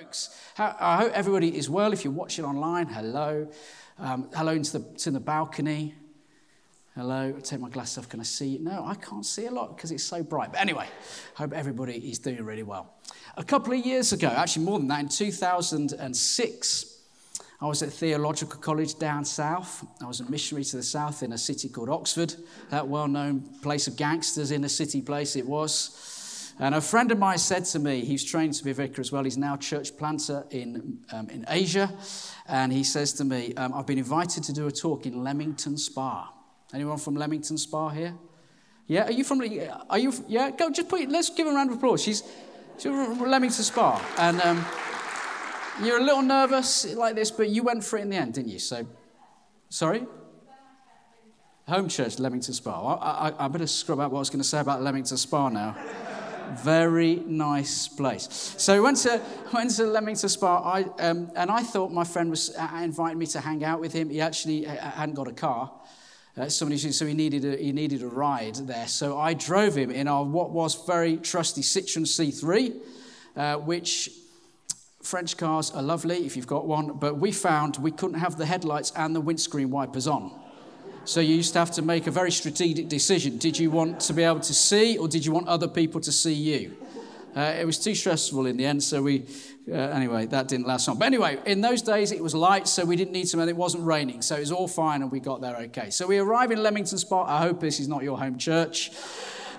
folks. I hope everybody is well. If you're watching online, hello. Um, hello into the, to the balcony. Hello. I take my glasses off. Can I see? No, I can't see a lot because it's so bright. But anyway, hope everybody is doing really well. A couple of years ago, actually more than that, in 2006, I was at Theological College down south. I was a missionary to the south in a city called Oxford, that well known place of gangsters in a city place it was. And a friend of mine said to me, he's trained to be a vicar as well, he's now church planter in, um, in Asia. And he says to me, um, I've been invited to do a talk in Leamington Spa. Anyone from Leamington Spa here? Yeah, are you from, are you, yeah, go, just put, let's give a round of applause. She's, she's from Leamington Spa. And, um, you're a little nervous like this, but you went for it in the end, didn't you? So, sorry? Home church, Leamington Spa. I, I, I better scrub out what I was going to say about Leamington Spa now. Very nice place. So we went to, went to Leamington Spa, I, um, and I thought my friend was uh, inviting me to hang out with him. He actually uh, hadn't got a car. Uh, somebody, so he needed, a, he needed a ride there. So I drove him in our what was very trusty Citroen C3, uh, which French cars are lovely if you've got one, but we found we couldn't have the headlights and the windscreen wipers on. So you used to have to make a very strategic decision. Did you want to be able to see, or did you want other people to see you? Uh, it was too stressful in the end, so we, uh, anyway, that didn't last long. But anyway, in those days it was light, so we didn't need to, and it wasn't raining, so it was all fine, and we got there okay. So we arrive in Leamington Spa. I hope this is not your home church.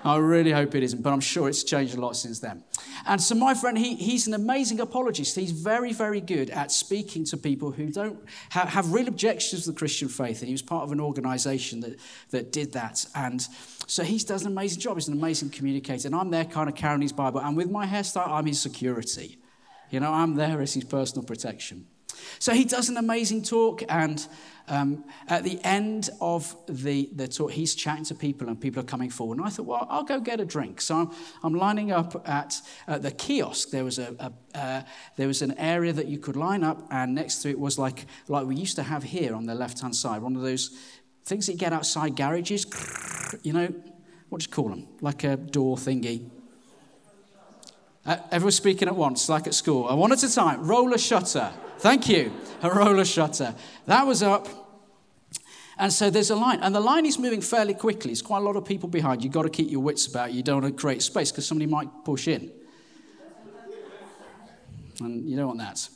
I really hope it isn't, but I'm sure it's changed a lot since then. And so, my friend, he, he's an amazing apologist. He's very, very good at speaking to people who don't have, have real objections to the Christian faith. And he was part of an organization that, that did that. And so, he does an amazing job. He's an amazing communicator. And I'm there kind of carrying his Bible. And with my hairstyle, I'm his security. You know, I'm there as his personal protection. So he does an amazing talk, and um, at the end of the, the talk, he's chatting to people, and people are coming forward. And I thought, well, I'll go get a drink. So I'm, I'm lining up at, at the kiosk. There was, a, a uh, there was an area that you could line up, and next to it was like, like we used to have here on the left hand side, one of those things that you get outside garages. You know, what do you call them? Like a door thingy. Uh, everyone's speaking at once, like at school. A one at a time. Roller shutter. Thank you. A roller shutter. That was up. And so there's a line, and the line is moving fairly quickly. It's quite a lot of people behind. You've got to keep your wits about you. You don't want to create space because somebody might push in. And you don't want that.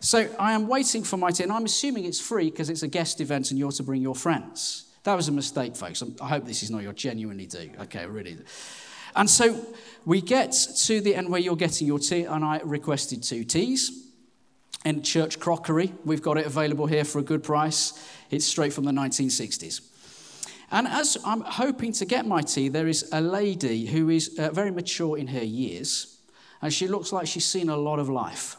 So I am waiting for my turn. I'm assuming it's free because it's a guest event and you're to bring your friends. That was a mistake, folks. I hope this is not your genuinely do. Okay, really. And so we get to the end where you're getting your tea, and I requested two teas and church crockery. We've got it available here for a good price. It's straight from the 1960s. And as I'm hoping to get my tea, there is a lady who is uh, very mature in her years, and she looks like she's seen a lot of life.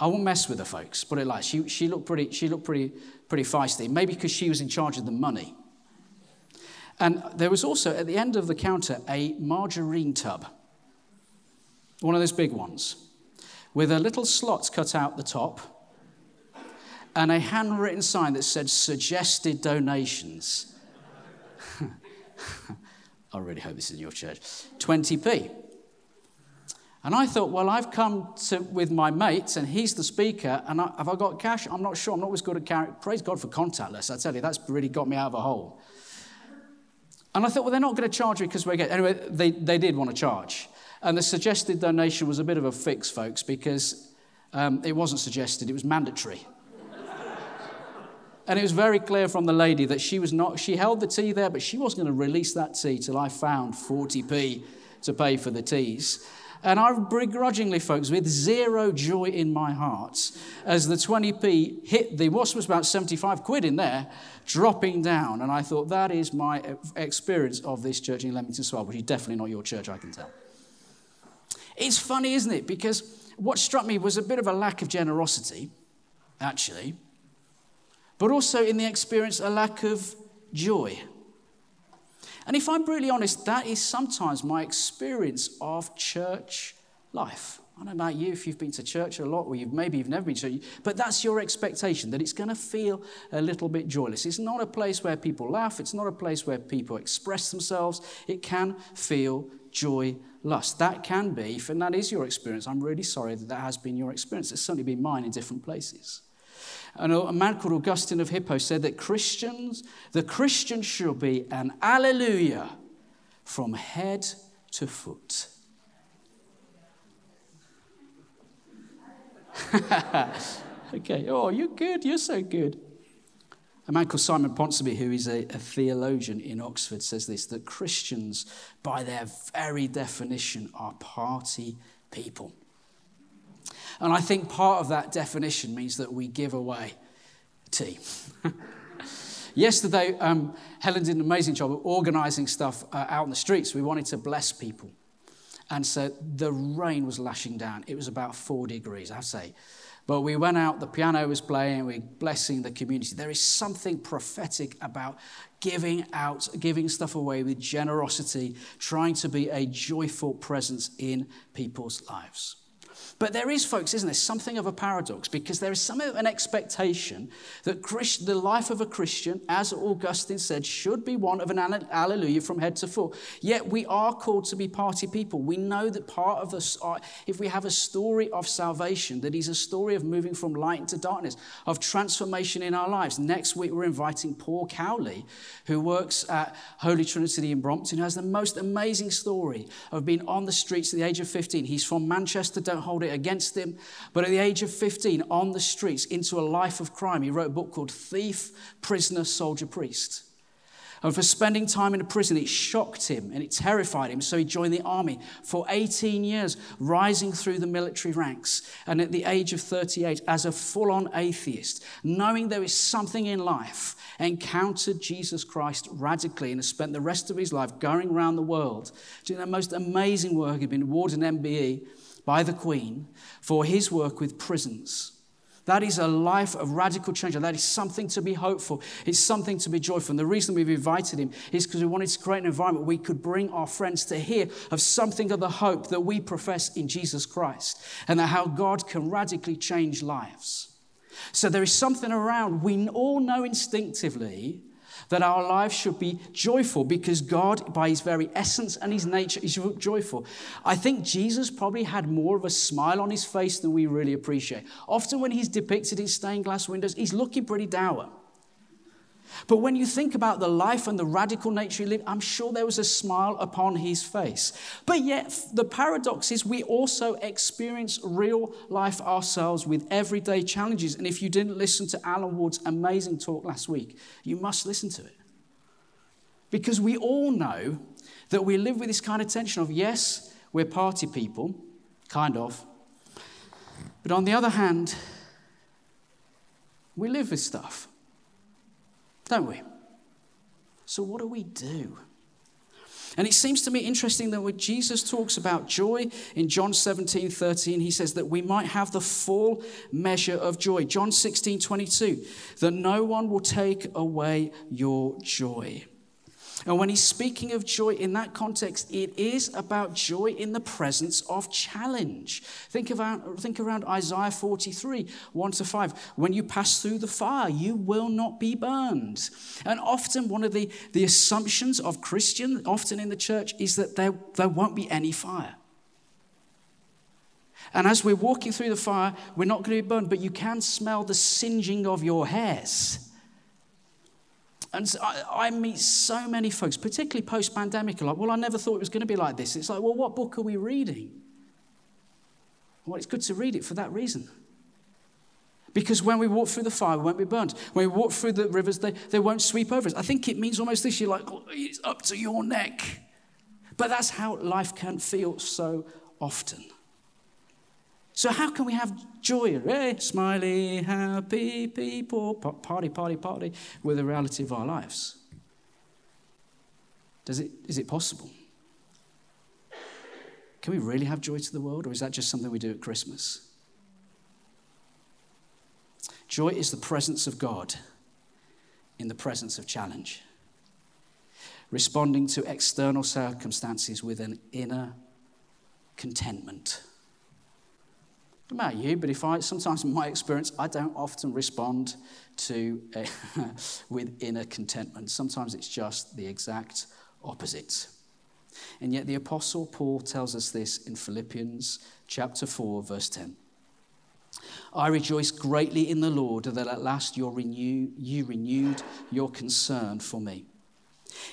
I won't mess with her, folks. Put it like she, she looked pretty, she looked pretty, pretty feisty. Maybe because she was in charge of the money. And there was also at the end of the counter a margarine tub, one of those big ones with a little slot cut out the top and a handwritten sign that said suggested donations. I really hope this is your church. 20p. And I thought, well, I've come to, with my mates, and he's the speaker, and I, have I got cash? I'm not sure. I'm not always good at carrying. Praise God for contactless. I tell you, that's really got me out of a hole. And I thought, well, they're not going to charge me because we're getting. Anyway, they, they did want to charge. And the suggested donation was a bit of a fix, folks, because um, it wasn't suggested, it was mandatory. and it was very clear from the lady that she was not, she held the tea there, but she wasn't going to release that tea till I found 40p to pay for the teas. And I begrudgingly, folks, with zero joy in my heart, as the 20p hit the, what was about 75 quid in there, dropping down. And I thought, that is my experience of this church in Leamington Swell, which is definitely not your church, I can tell. It's funny, isn't it? Because what struck me was a bit of a lack of generosity, actually, but also in the experience, a lack of joy. And if I'm brutally honest, that is sometimes my experience of church life. I don't know about you if you've been to church a lot, or you've, maybe you've never been to church, but that's your expectation that it's going to feel a little bit joyless. It's not a place where people laugh, it's not a place where people express themselves. It can feel joy lust. That can be, and that is your experience, I'm really sorry that that has been your experience. It's certainly been mine in different places. And a man called Augustine of Hippo said that Christians, the Christian should be an alleluia from head to foot. okay, oh, you're good, you're so good. A man called Simon Ponsonby, who is a, a, theologian in Oxford, says this that Christians, by their very definition, are party people. And I think part of that definition means that we give away tea. Yesterday, um, Helen did an amazing job of organizing stuff uh, out in the streets. We wanted to bless people. And so the rain was lashing down. It was about four degrees, I'd say. But we went out, the piano was playing, we are blessing the community. There is something prophetic about giving out, giving stuff away with generosity, trying to be a joyful presence in people's lives. But there is, folks, isn't there, something of a paradox because there is some of an expectation that Christ, the life of a Christian, as Augustine said, should be one of an alleluia from head to foot. Yet we are called to be party people. We know that part of us, if we have a story of salvation, that is a story of moving from light into darkness, of transformation in our lives. Next week, we're inviting Paul Cowley, who works at Holy Trinity in Brompton, who has the most amazing story of being on the streets at the age of 15. He's from Manchester, don't hold it against him. But at the age of 15, on the streets, into a life of crime, he wrote a book called Thief, Prisoner, Soldier, Priest. And for spending time in a prison, it shocked him and it terrified him. So he joined the army for 18 years, rising through the military ranks. And at the age of 38, as a full on atheist, knowing there is something in life, encountered Jesus Christ radically and has spent the rest of his life going around the world doing the most amazing work. He'd been awarded an MBE by the Queen for his work with prisons. That is a life of radical change, and that is something to be hopeful. It's something to be joyful. And the reason we've invited him is because we wanted to create an environment where we could bring our friends to hear of something of the hope that we profess in Jesus Christ and that how God can radically change lives. So there is something around, we all know instinctively that our lives should be joyful because God, by his very essence and his nature, is joyful. I think Jesus probably had more of a smile on his face than we really appreciate. Often, when he's depicted in stained glass windows, he's looking pretty dour. But when you think about the life and the radical nature he lived, I'm sure there was a smile upon his face. But yet, the paradox is we also experience real life ourselves with everyday challenges. And if you didn't listen to Alan Ward's amazing talk last week, you must listen to it. Because we all know that we live with this kind of tension of, yes, we're party people, kind of. But on the other hand, we live with stuff don't we? So, what do we do? And it seems to me interesting that when Jesus talks about joy in John 17, 13, he says that we might have the full measure of joy. John 16, 22, that no one will take away your joy. And when he's speaking of joy in that context, it is about joy in the presence of challenge. Think, about, think around Isaiah 43, 1 to 5. When you pass through the fire, you will not be burned. And often, one of the, the assumptions of Christians, often in the church, is that there, there won't be any fire. And as we're walking through the fire, we're not going to be burned, but you can smell the singeing of your hairs. And so I, I, meet so many folks, particularly post pandemic, like, well, I never thought it was going to be like this. It's like, well, what book are we reading? Well, it's good to read it for that reason. Because when we walk through the fire, we won't be burned. When we walk through the rivers, they, they won't sweep over us. I think it means almost this you're like, it's up to your neck. But that's how life can feel so often. So, how can we have joy? Hey, smiley, happy people, party, party, party, with the reality of our lives? Does it, is it possible? Can we really have joy to the world, or is that just something we do at Christmas? Joy is the presence of God in the presence of challenge, responding to external circumstances with an inner contentment about you, but if I sometimes in my experience, I don't often respond to uh, with inner contentment. Sometimes it's just the exact opposite. And yet the Apostle Paul tells us this in Philippians chapter 4, verse 10. I rejoice greatly in the Lord that at last you renewed your concern for me.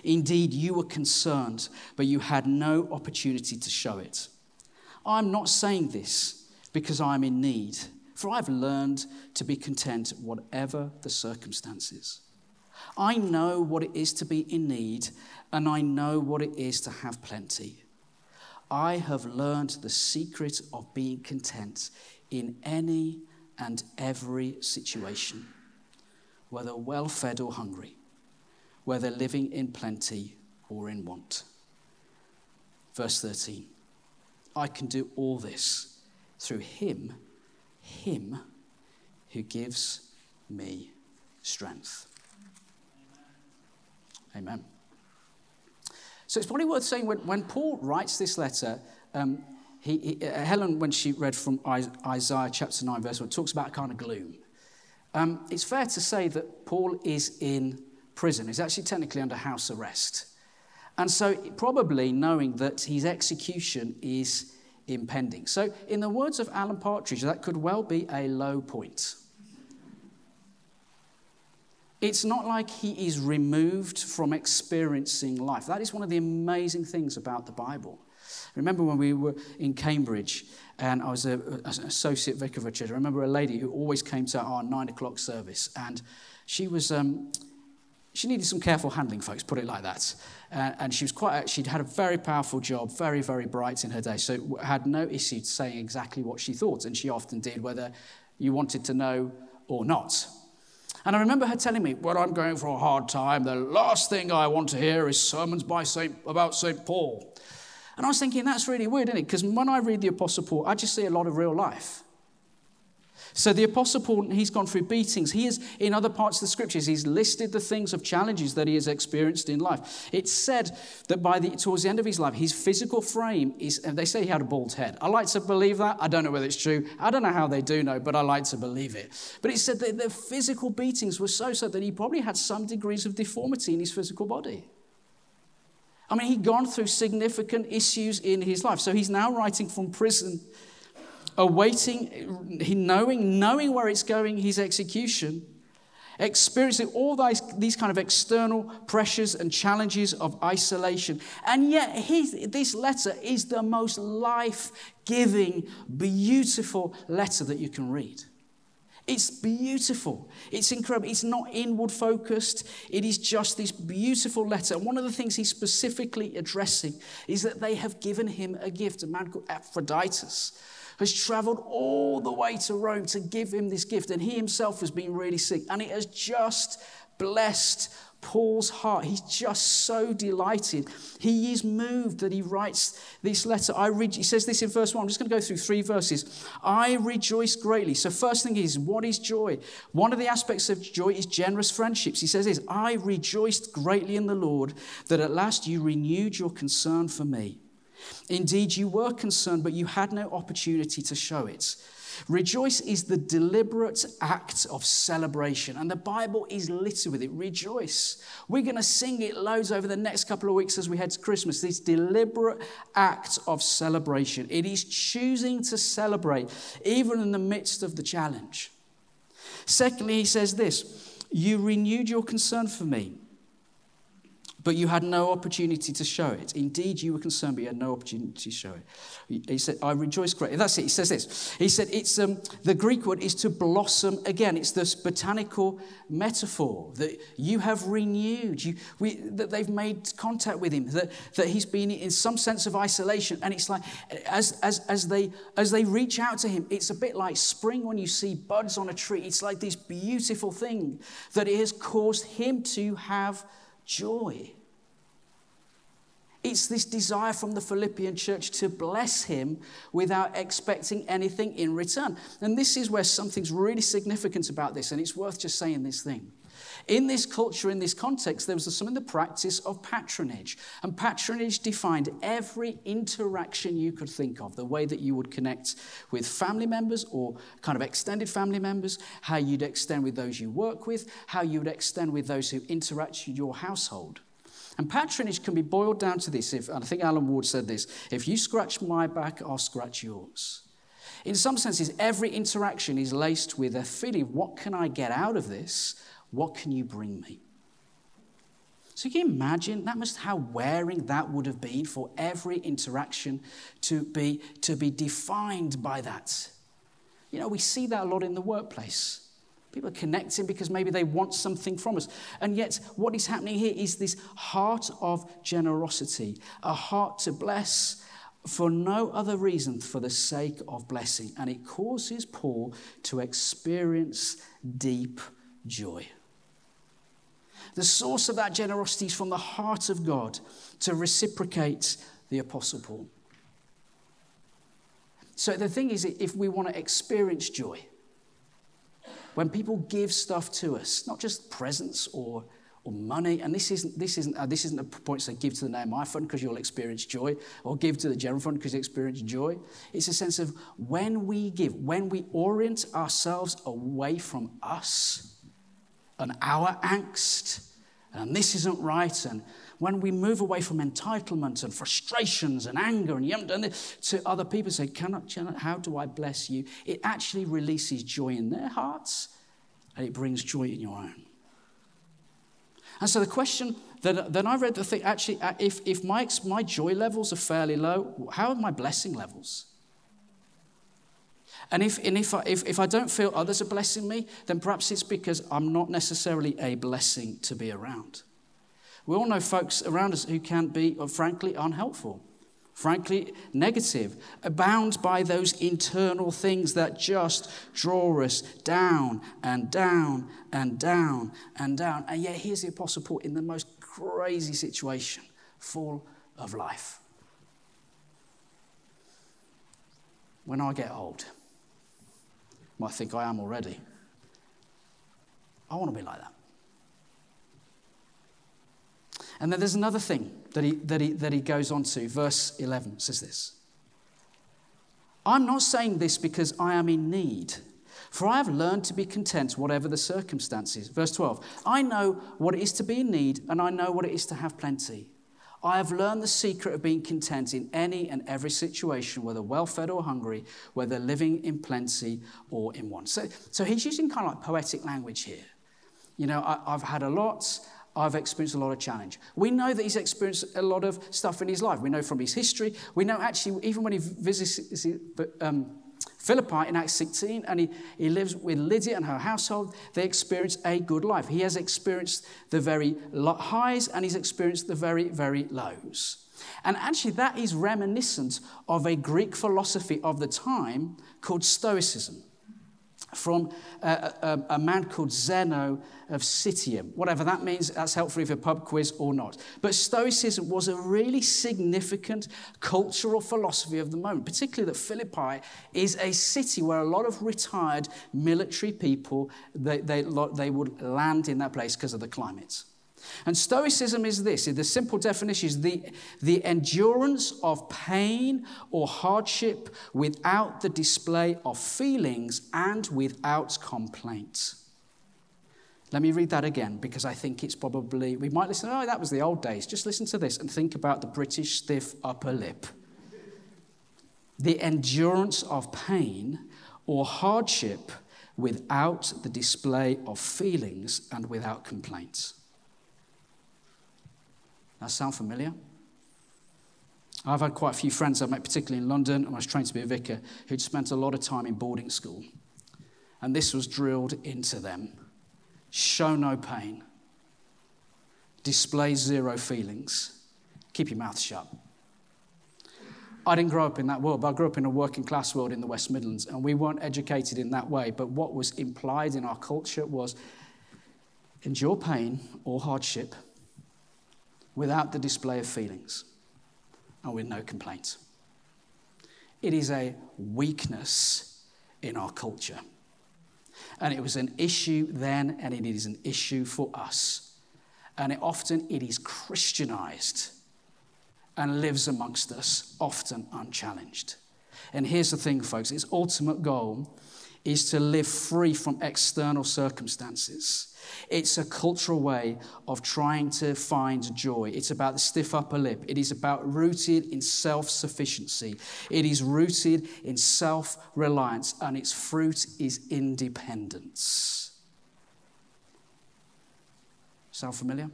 Indeed, you were concerned, but you had no opportunity to show it. I'm not saying this because I'm in need, for I've learned to be content whatever the circumstances. I know what it is to be in need, and I know what it is to have plenty. I have learned the secret of being content in any and every situation, whether well fed or hungry, whether living in plenty or in want. Verse 13 I can do all this through Him, Him who gives me strength. Amen. So it's probably worth saying when, when Paul writes this letter, um, he, he, uh, Helen, when she read from Isaiah chapter 9, verse 1, talks about kind of gloom. Um, it's fair to say that Paul is in prison. He's actually technically under house arrest. And so, probably knowing that his execution is impending. So, in the words of Alan Partridge, that could well be a low point. It's not like he is removed from experiencing life. That is one of the amazing things about the Bible. Remember when we were in Cambridge and I was a, an associate vicar of a church. I remember a lady who always came to our nine o'clock service and she was. Um, she needed some careful handling, folks, put it like that. Uh, and she was quite, she'd had a very powerful job, very, very bright in her day, so had no issue saying exactly what she thought. And she often did, whether you wanted to know or not. And I remember her telling me, when I'm going for a hard time, the last thing I want to hear is sermons by Saint, about St. Paul. And I was thinking, that's really weird, isn't it? Because when I read the Apostle Paul, I just see a lot of real life. So the Apostle Paul, he's gone through beatings. He is, in other parts of the scriptures, he's listed the things of challenges that he has experienced in life. It's said that by the, towards the end of his life, his physical frame is, they say he had a bald head. I like to believe that. I don't know whether it's true. I don't know how they do know, but I like to believe it. But it said that the physical beatings were so so that he probably had some degrees of deformity in his physical body. I mean, he'd gone through significant issues in his life. So he's now writing from prison awaiting, knowing, knowing where it's going, his execution, experiencing all these, these kind of external pressures and challenges of isolation. And yet, his, this letter is the most life giving, beautiful letter that you can read. It's beautiful. It's incredible. It's not inward focused. It is just this beautiful letter. And one of the things he's specifically addressing is that they have given him a gift, a man called Epaphroditus has traveled all the way to Rome to give him this gift. And he himself has been really sick. And it has just blessed Paul's heart. He's just so delighted. He is moved that he writes this letter. I read, he says this in verse 1. I'm just going to go through three verses. I rejoice greatly. So, first thing is, what is joy? One of the aspects of joy is generous friendships. He says this I rejoiced greatly in the Lord that at last you renewed your concern for me. Indeed, you were concerned, but you had no opportunity to show it. Rejoice is the deliberate act of celebration, and the Bible is littered with it. Rejoice. We're going to sing it loads over the next couple of weeks as we head to Christmas. This deliberate act of celebration. It is choosing to celebrate even in the midst of the challenge. Secondly, he says this You renewed your concern for me but you had no opportunity to show it. Indeed, you were concerned, but you had no opportunity to show it. He said, I rejoice greatly. That's it. He says this. He said, it's, um, the Greek word is to blossom again. It's this botanical metaphor that you have renewed, you, we, that they've made contact with him, that, that he's been in some sense of isolation. And it's like, as, as, as, they, as they reach out to him, it's a bit like spring when you see buds on a tree. It's like this beautiful thing that it has caused him to have joy. It's this desire from the Philippian church to bless him without expecting anything in return. And this is where something's really significant about this, and it's worth just saying this thing. In this culture, in this context, there was some of the practice of patronage. And patronage defined every interaction you could think of the way that you would connect with family members or kind of extended family members, how you'd extend with those you work with, how you would extend with those who interact with your household. And patronage can be boiled down to this. If, I think Alan Ward said this if you scratch my back, I'll scratch yours. In some senses, every interaction is laced with a feeling what can I get out of this? What can you bring me? So you can imagine that must how wearing that would have been for every interaction to be, to be defined by that. You know, we see that a lot in the workplace. People are connecting because maybe they want something from us. And yet, what is happening here is this heart of generosity, a heart to bless for no other reason for the sake of blessing. And it causes Paul to experience deep joy. The source of that generosity is from the heart of God to reciprocate the Apostle Paul. So the thing is, if we want to experience joy, when people give stuff to us, not just presents or, or money, and this isn't, this, isn't, uh, this isn't a point to say give to the Nehemiah Fund because you'll experience joy, or give to the General Fund because you experience joy. It's a sense of when we give, when we orient ourselves away from us and our angst, and this isn't right, and when we move away from entitlement and frustrations and anger and you haven't done this to other people say, Cannot, how do I bless you? It actually releases joy in their hearts and it brings joy in your own. And so the question that, that I read the thing actually, uh, if, if my, my joy levels are fairly low, how are my blessing levels? And if, and if, I, if, if I don't feel others are blessing me, then perhaps it's because I'm not necessarily a blessing to be around. We all know folks around us who can be, uh, frankly, unhelpful, frankly, negative, bound by those internal things that just draw us down and down and down and down. And yet, here's the Apostle Paul in the most crazy situation, full of life. When I get old, I think I am already. I want to be like that. And then there's another thing that he, that he, that he goes on to. Verse 11 says this I'm not saying this because I am in need, for I have learned to be content whatever the circumstances. Verse 12 I know what it is to be in need, and I know what it is to have plenty. I have learned the secret of being content in any and every situation, whether well fed or hungry, whether living in plenty or in want. So, so he's using kind of like poetic language here. You know, I, have had a lot, I've experienced a lot of challenge. We know that he's experienced a lot of stuff in his life. We know from his history. We know actually, even when he visits um, Philippi in Acts 16 and he, he lives with Lydia and her household, they experience a good life. He has experienced the very highs and he's experienced the very, very lows. And actually, that is reminiscent of a Greek philosophy of the time called Stoicism from a, a, a, man called Zeno of Citium. Whatever that means, that's helpful if a pub quiz or not. But Stoicism was a really significant cultural philosophy of the moment, particularly that Philippi is a city where a lot of retired military people, they, they, they would land in that place because of the climate. And Stoicism is this the simple definition is the, the endurance of pain or hardship without the display of feelings and without complaint. Let me read that again because I think it's probably, we might listen, oh, that was the old days. Just listen to this and think about the British stiff upper lip. The endurance of pain or hardship without the display of feelings and without complaints. That sound familiar? I've had quite a few friends I've met, particularly in London, and I was trained to be a vicar, who'd spent a lot of time in boarding school. And this was drilled into them show no pain, display zero feelings, keep your mouth shut. I didn't grow up in that world, but I grew up in a working class world in the West Midlands, and we weren't educated in that way. But what was implied in our culture was endure pain or hardship without the display of feelings and with no complaints. It is a weakness in our culture. And it was an issue then, and it is an issue for us. And it, often it is Christianized and lives amongst us, often unchallenged. And here's the thing, folks its ultimate goal is to live free from external circumstances. It's a cultural way of trying to find joy. It's about the stiff upper lip. It is about rooted in self sufficiency. It is rooted in self reliance, and its fruit is independence. Sound familiar?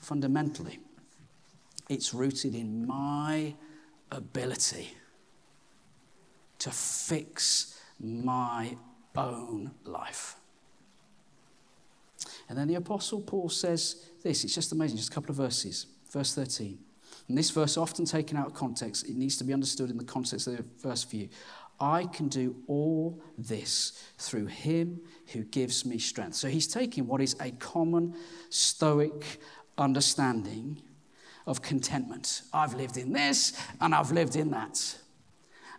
Fundamentally, it's rooted in my ability to fix my own life. And then the Apostle Paul says this it's just amazing, just a couple of verses. Verse 13. And this verse, often taken out of context, it needs to be understood in the context of the verse you. I can do all this through him who gives me strength. So he's taking what is a common Stoic understanding of contentment. I've lived in this and I've lived in that.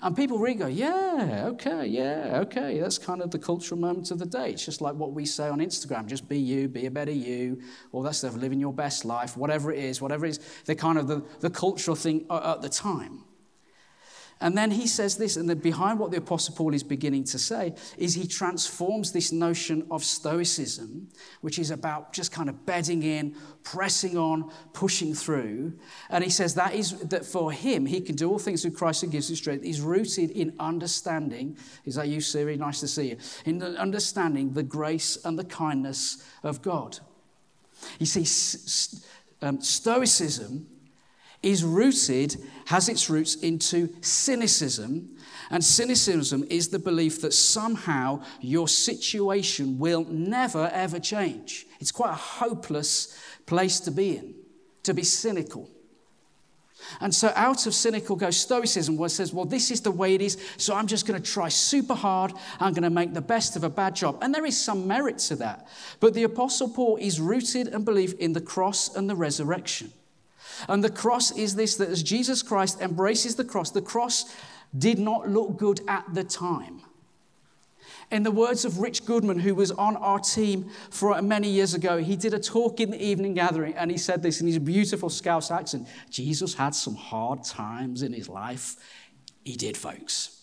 And people really go, yeah, okay, yeah, okay. That's kind of the cultural moment of the day. It's just like what we say on Instagram just be you, be a better you, all that stuff, living your best life, whatever it is, whatever it is. They're kind of the, the cultural thing at the time. And then he says this, and then behind what the Apostle Paul is beginning to say is he transforms this notion of Stoicism, which is about just kind of bedding in, pressing on, pushing through. And he says that is that for him, he can do all things through Christ who gives him strength. He's rooted in understanding. Is that you, Siri? Nice to see you. In understanding the grace and the kindness of God. You see, um, Stoicism is rooted, has its roots into cynicism. And cynicism is the belief that somehow your situation will never, ever change. It's quite a hopeless place to be in, to be cynical. And so out of cynical goes stoicism, where it says, well, this is the way it is, so I'm just going to try super hard. I'm going to make the best of a bad job. And there is some merit to that. But the Apostle Paul is rooted and believe in the cross and the resurrection. And the cross is this that as Jesus Christ embraces the cross, the cross did not look good at the time. In the words of Rich Goodman, who was on our team for many years ago, he did a talk in the evening gathering and he said this in his beautiful Scouse accent Jesus had some hard times in his life. He did, folks.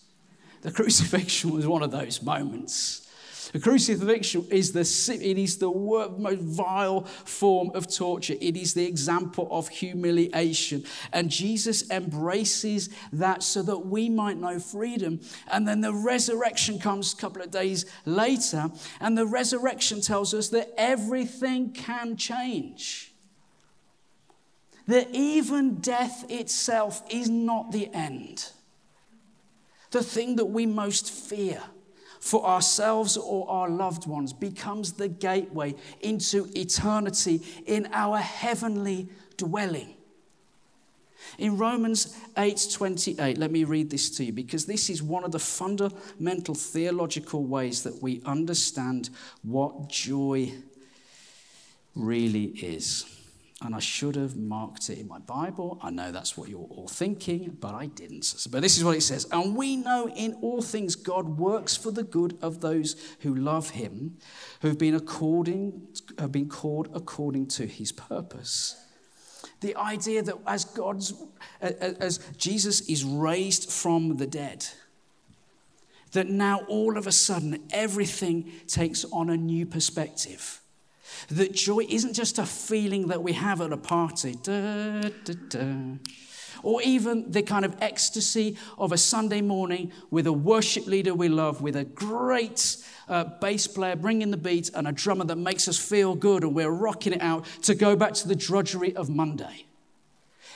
The crucifixion was one of those moments. The crucifixion is the, it is the most vile form of torture. It is the example of humiliation. And Jesus embraces that so that we might know freedom. And then the resurrection comes a couple of days later. And the resurrection tells us that everything can change. That even death itself is not the end. The thing that we most fear for ourselves or our loved ones becomes the gateway into eternity in our heavenly dwelling. In Romans 8:28, let me read this to you because this is one of the fundamental theological ways that we understand what joy really is. And I should have marked it in my Bible. I know that's what you're all thinking, but I didn't. But this is what it says. And we know in all things God works for the good of those who love him, who've been according have been called according to his purpose. The idea that as God's as Jesus is raised from the dead, that now all of a sudden everything takes on a new perspective that joy isn't just a feeling that we have at a party, da, da, da. or even the kind of ecstasy of a Sunday morning with a worship leader we love, with a great uh, bass player bringing the beat and a drummer that makes us feel good and we're rocking it out to go back to the drudgery of Monday.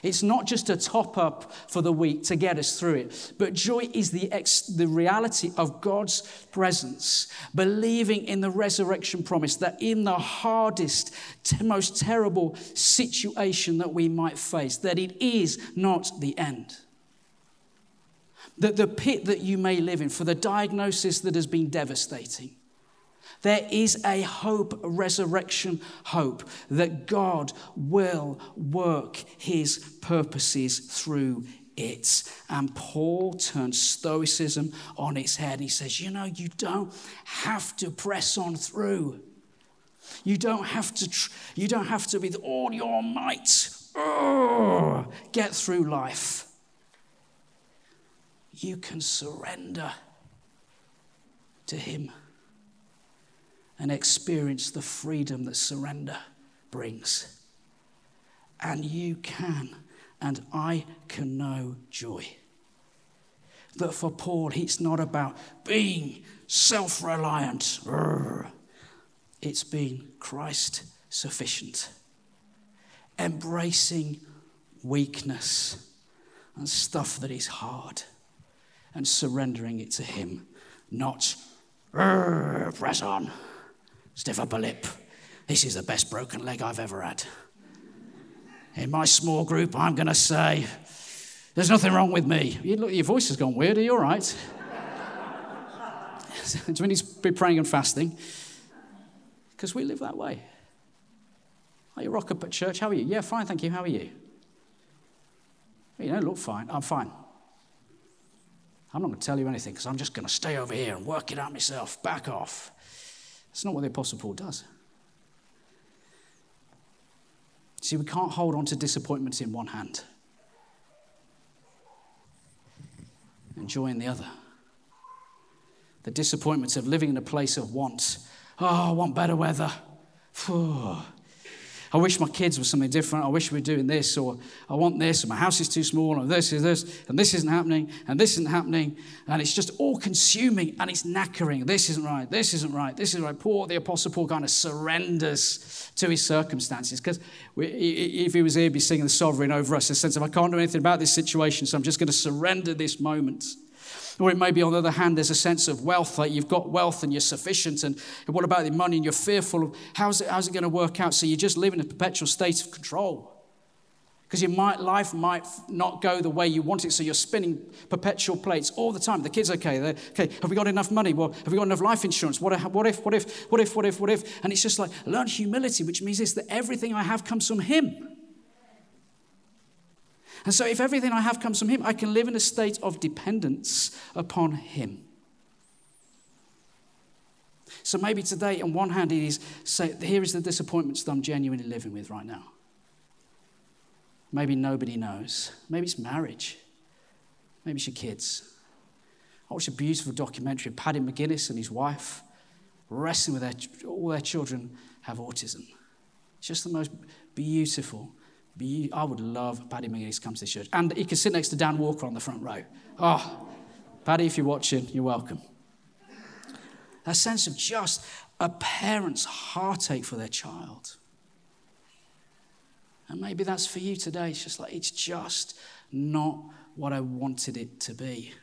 It's not just a top up for the week to get us through it, but joy is the, ex- the reality of God's presence, believing in the resurrection promise that in the hardest, t- most terrible situation that we might face, that it is not the end. That the pit that you may live in, for the diagnosis that has been devastating, there is a hope, a resurrection hope, that God will work his purposes through it. And Paul turns Stoicism on its head. He says, You know, you don't have to press on through. You don't have to, tr- you don't have to, with all your might, get through life. you can surrender to Him and experience the freedom that surrender brings. And you can, and I can know joy. That for Paul, it's not about being self reliant, it's being Christ sufficient, embracing weakness and stuff that is hard and surrendering it to Him, not press on, stiff upper lip. This is the best broken leg I've ever had. In my small group, I'm going to say, There's nothing wrong with me. You look, your voice has gone weird. Are you all right? Do we need to be praying and fasting? Because we live that way. Are you rock up at church? How are you? Yeah, fine, thank you. How are you? You don't look fine. I'm fine. I'm not going to tell you anything because I'm just going to stay over here and work it out myself. Back off. That's not what the Apostle Paul does. See, we can't hold on to disappointments in one hand and joy in the other. The disappointments of living in a place of want. Oh, I want better weather. I wish my kids were something different. I wish we were doing this, or I want this, or my house is too small, or this is this, and this isn't happening, and this isn't happening. And it's just all consuming and it's knackering. This isn't right, this isn't right, this isn't right. Paul, the Apostle Paul, kind of surrenders to his circumstances. Because if he was here, he'd be singing the sovereign over us, a sense of, I can't do anything about this situation, so I'm just going to surrender this moment. Or it may be, on the other hand, there's a sense of wealth, like you've got wealth and you're sufficient. And what about the money? And you're fearful of how's it, how's it going to work out? So you just live in a perpetual state of control. Because your life might not go the way you want it, so you're spinning perpetual plates all the time. The kids, okay, they're, okay, have we got enough money? Well, have we got enough life insurance? What if, what if, what if, what if, what if, what if? And it's just like, learn humility, which means this that everything I have comes from Him. And so, if everything I have comes from Him, I can live in a state of dependence upon Him. So, maybe today, on one hand, it is say, here is the disappointments that I'm genuinely living with right now. Maybe nobody knows. Maybe it's marriage. Maybe it's your kids. I watched a beautiful documentary of Paddy McGuinness and his wife wrestling with their, all their children have autism. It's just the most beautiful I would love Paddy McGuinness to come to this church. And he could sit next to Dan Walker on the front row. Oh, Paddy, if you're watching, you're welcome. That sense of just a parent's heartache for their child. And maybe that's for you today. It's just like, it's just not what I wanted it to be.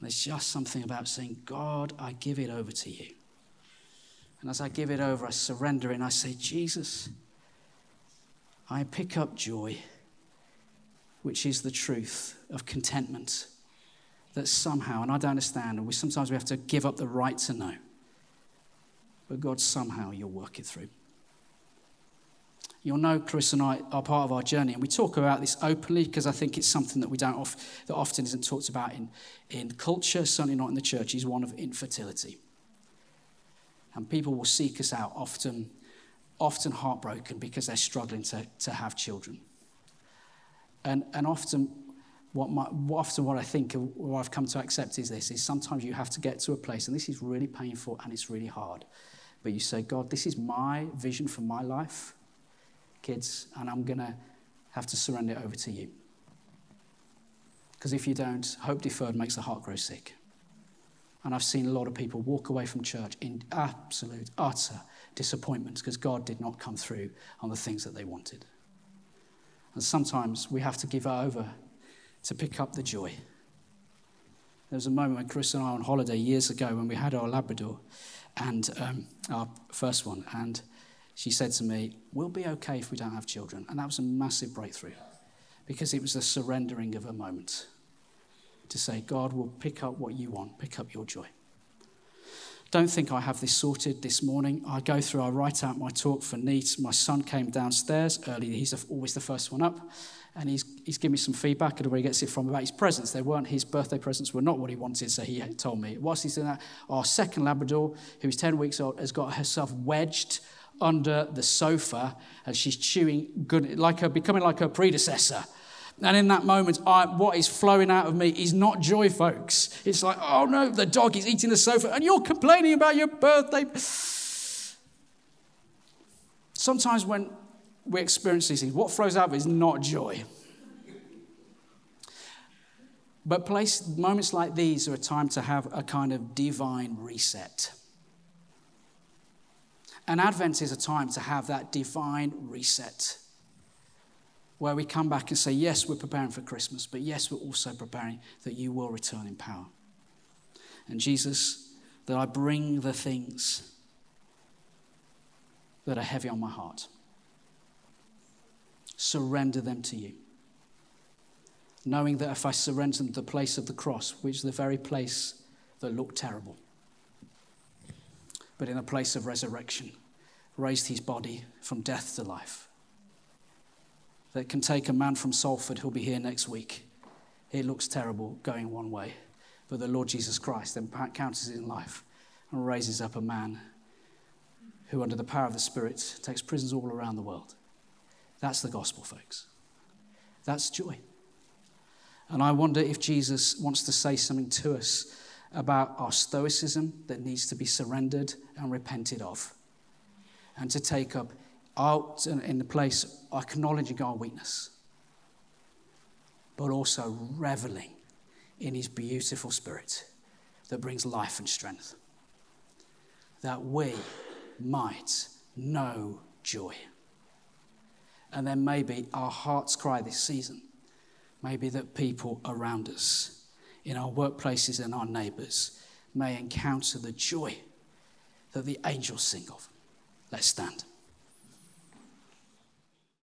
There's just something about saying, God, I give it over to you. And as I give it over, I surrender it and I say, Jesus, I pick up joy, which is the truth of contentment. That somehow, and I don't understand, and we, sometimes we have to give up the right to know. But God, somehow you'll work it through. You'll know Chris and I are part of our journey, and we talk about this openly because I think it's something that we don't that often isn't talked about in, in culture, certainly not in the church, is one of infertility. And people will seek us out often often heartbroken because they're struggling to, to have children. And, and often, what my, often what I think, or I've come to accept is this, is sometimes you have to get to a place, and this is really painful and it's really hard, but you say, God, this is my vision for my life, kids, and I'm going to have to surrender it over to you. Because if you don't, hope deferred makes the heart grow sick. And I've seen a lot of people walk away from church in absolute, utter disappointments because God did not come through on the things that they wanted. And sometimes we have to give over to pick up the joy. There was a moment when Chris and I were on holiday years ago when we had our Labrador, and um, our first one, and she said to me, We'll be okay if we don't have children. And that was a massive breakthrough because it was a surrendering of a moment to say, God will pick up what you want, pick up your joy. Don't think I have this sorted this morning. I go through, I write out my talk for needs. My son came downstairs early. He's always the first one up. And he's, he's given me some feedback and where he gets it from about his presents. They weren't his birthday presents, were not what he wanted, so he told me. Whilst he's doing that, our second Labrador, who's 10 weeks old, has got herself wedged under the sofa and she's chewing good, like her, becoming like her predecessor And in that moment, I, what is flowing out of me is not joy, folks. It's like, oh no, the dog is eating the sofa and you're complaining about your birthday. Sometimes when we experience these things, what flows out of it is not joy. But place, moments like these are a time to have a kind of divine reset. And Advent is a time to have that divine reset where we come back and say, Yes, we're preparing for Christmas, but yes, we're also preparing that you will return in power. And Jesus, that I bring the things that are heavy on my heart, surrender them to you knowing that if I surrender them to the place of the cross, which is the very place that looked terrible, but in a place of resurrection, raised his body from death to life, that can take a man from Salford who'll be here next week. It looks terrible going one way, but the Lord Jesus Christ then counters it in life and raises up a man who, under the power of the Spirit, takes prisons all around the world. That's the gospel, folks. That's joy. And I wonder if Jesus wants to say something to us about our stoicism that needs to be surrendered and repented of. And to take up out in the place acknowledging our weakness, but also reveling in his beautiful spirit that brings life and strength. That we might know joy. And then maybe our heart's cry this season Maybe that people around us, in our workplaces and our neighbors, may encounter the joy that the angels sing of. Let's stand.